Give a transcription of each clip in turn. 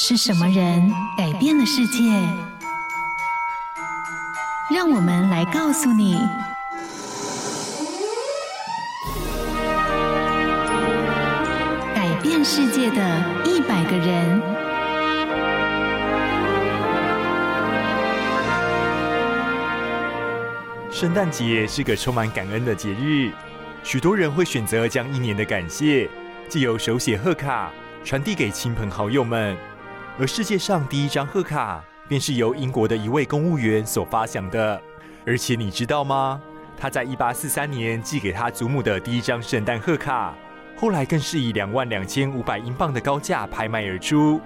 是什么人改变了世界？让我们来告诉你：改变世界的一百个人。圣诞节是个充满感恩的节日，许多人会选择将一年的感谢，借由手写贺卡传递给亲朋好友们。而世界上第一张贺卡，便是由英国的一位公务员所发想的。而且你知道吗？他在一八四三年寄给他祖母的第一张圣诞贺卡，后来更是以两万两千五百英镑的高价拍卖而出。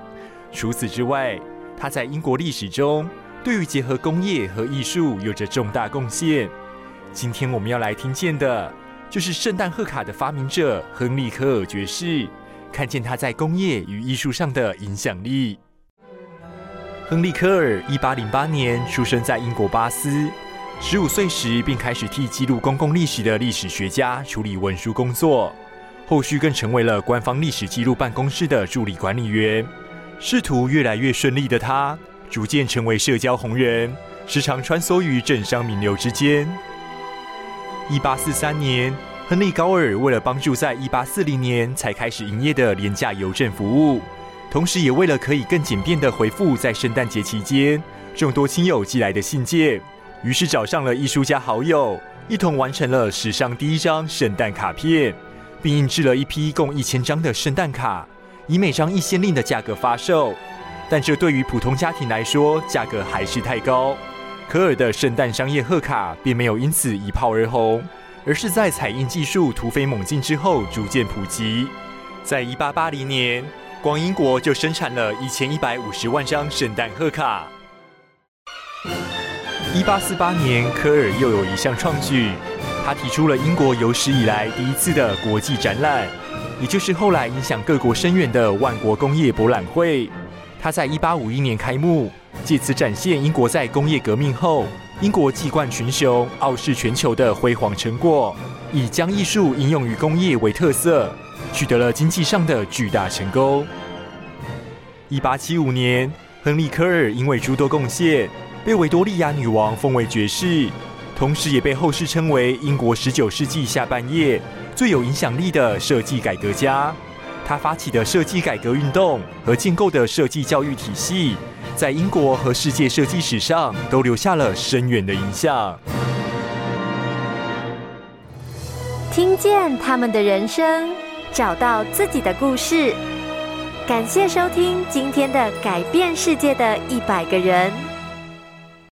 除此之外，他在英国历史中对于结合工业和艺术有着重大贡献。今天我们要来听见的，就是圣诞贺卡的发明者亨利·科尔爵士。看见他在工业与艺术上的影响力。亨利·科尔一八零八年出生在英国巴斯，十五岁时便开始替记录公共历史的历史学家处理文书工作，后续更成为了官方历史记录办公室的助理管理员。仕途越来越顺利的他，逐渐成为社交红人，时常穿梭于政商名流之间。一八四三年。亨利·高尔为了帮助在1840年才开始营业的廉价邮政服务，同时也为了可以更简便地回复在圣诞节期间众多亲友寄来的信件，于是找上了艺术家好友，一同完成了史上第一张圣诞卡片，并印制了一批共一千张的圣诞卡，以每张一先令的价格发售。但这对于普通家庭来说，价格还是太高。科尔的圣诞商业贺卡并没有因此一炮而红。而是在彩印技术突飞猛进之后逐渐普及。在一八八零年，光英国就生产了一千一百五十万张圣诞贺卡。一八四八年，科尔又有一项创举，他提出了英国有史以来第一次的国际展览，也就是后来影响各国深远的万国工业博览会。他在一八五一年开幕，借此展现英国在工业革命后。英国技冠群雄、傲视全球的辉煌成果，以将艺术应用于工业为特色，取得了经济上的巨大成功。一八七五年，亨利·科尔因为诸多贡献，被维多利亚女王封为爵士，同时也被后世称为英国十九世纪下半叶最有影响力的设计改革家。他发起的设计改革运动和建构的设计教育体系，在英国和世界设计史上都留下了深远的影响。听见他们的人生，找到自己的故事。感谢收听今天的改变世界的一百个人。